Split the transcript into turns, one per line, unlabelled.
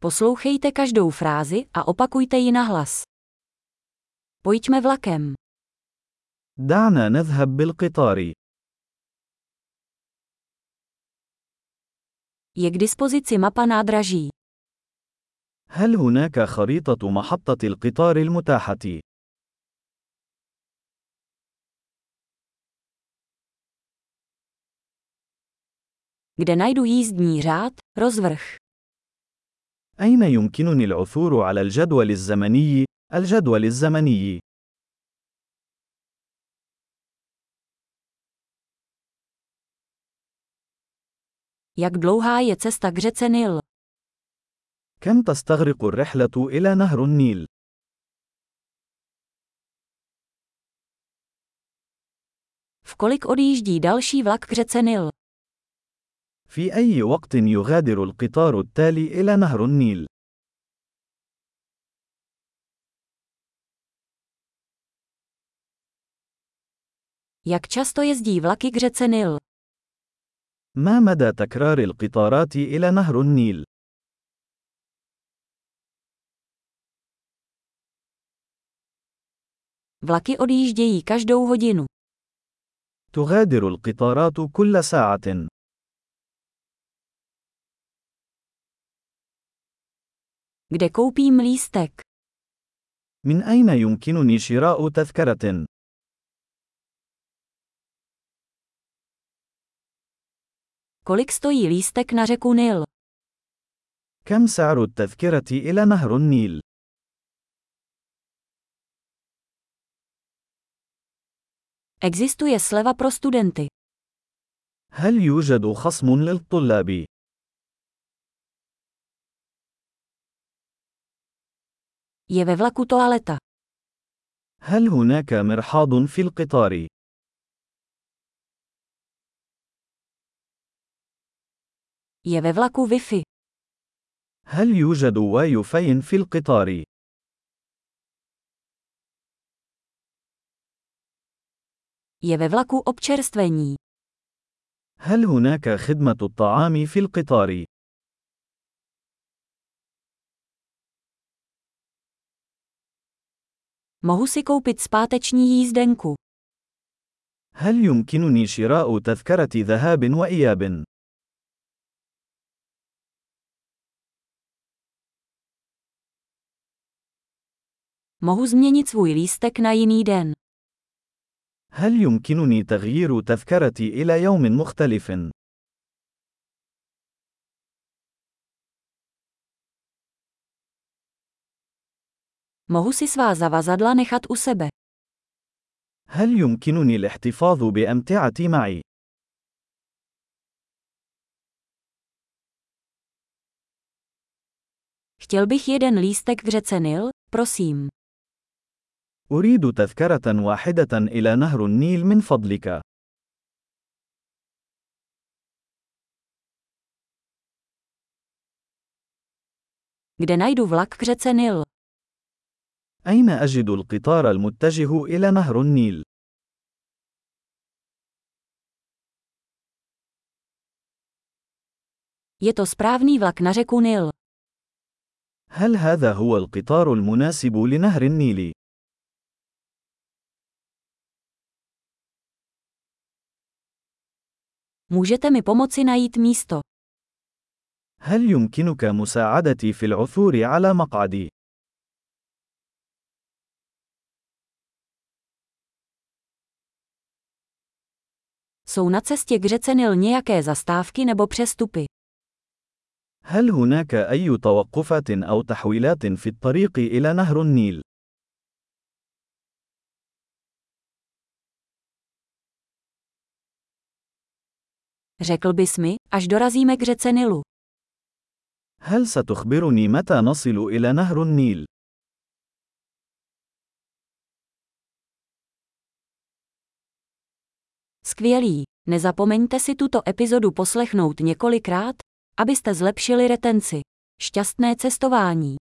Poslouchejte každou frázi a opakujte ji nahlas. Pojďme vlakem.
دعنا نذهب بالقطار.
Je k dispozici mapa nádraží.
هل هناك خريطة محطة القطار المتاحة؟
Kde najdu jízdní řád, rozvrh.
أين يمكنني العثور على الجدول الزمني؟ الجدول الزمني.
Jak dlouhá je cesta k řece Nil?
كم تستغرق الرحلة إلى نهر النيل؟
V kolik odjíždí další vlak k řece Nil?
في أي وقت يغادر القطار التالي إلى نهر النيل؟
Jak často jezdí vlaky k řece Nil?
ما مدى تكرار القطارات إلى نهر النيل؟
Vlaky odjíždějí každou hodinu.
تغادر القطارات كل ساعة.
Kde koupím lístek?
من أين يمكنني شراء تذكرة؟
Kolik stojí lístek na řeku Nil?
كم سعر التذكرة إلى نهر النيل؟
Existuje sleva pro studenty.
هل يوجد خصم للطلاب؟
Je ve vlaku toaleta.
هل هناك مرحاض في القطار؟
Je ve vlaku Wi-Fi.
هل يوجد واي فاي في القطار؟
Je ve vlaku občerstvení.
هل هناك خدمة الطعام في القطار؟
Mohu si koupit zpáteční jízdenku.
هل يمكنني شراء تذكرة ذهاب وإياب؟
Mohu změnit svůj lístek na jiný den.
هل يمكنني تغيير تذكرتي إلى يوم مختلف؟
Mohu si svá zavazadla nechat u sebe.
هل يمكنني الاحتفاظ بأمتعتي معي؟
Chtěl bych jeden lístek k řece Nil, prosím.
أريد تذكرة واحدة إلى نهر النيل من فضلك.
Kde najdu vlak k řece Nil?
أين أجد القطار المتجه إلى نهر النيل؟
Je to správný vlak na řeku Nil.
هل هذا هو القطار المناسب لنهر النيل؟
Můžete mi pomoci najít místo.
هل يمكنك مساعدتي في العثور على مقعدي؟
Jsou na cestě k řece Nil nějaké zastávky nebo přestupy?
هل هناك أي توقفات أو تحويلات في الطريق إلى نهر النيل؟
Řekl bys mi, až dorazíme k řece Nilu.
هل ستخبرني متى نصل إلى نهر النيل؟
Skvělý. Nezapomeňte si tuto epizodu poslechnout několikrát, abyste zlepšili retenci. Šťastné cestování.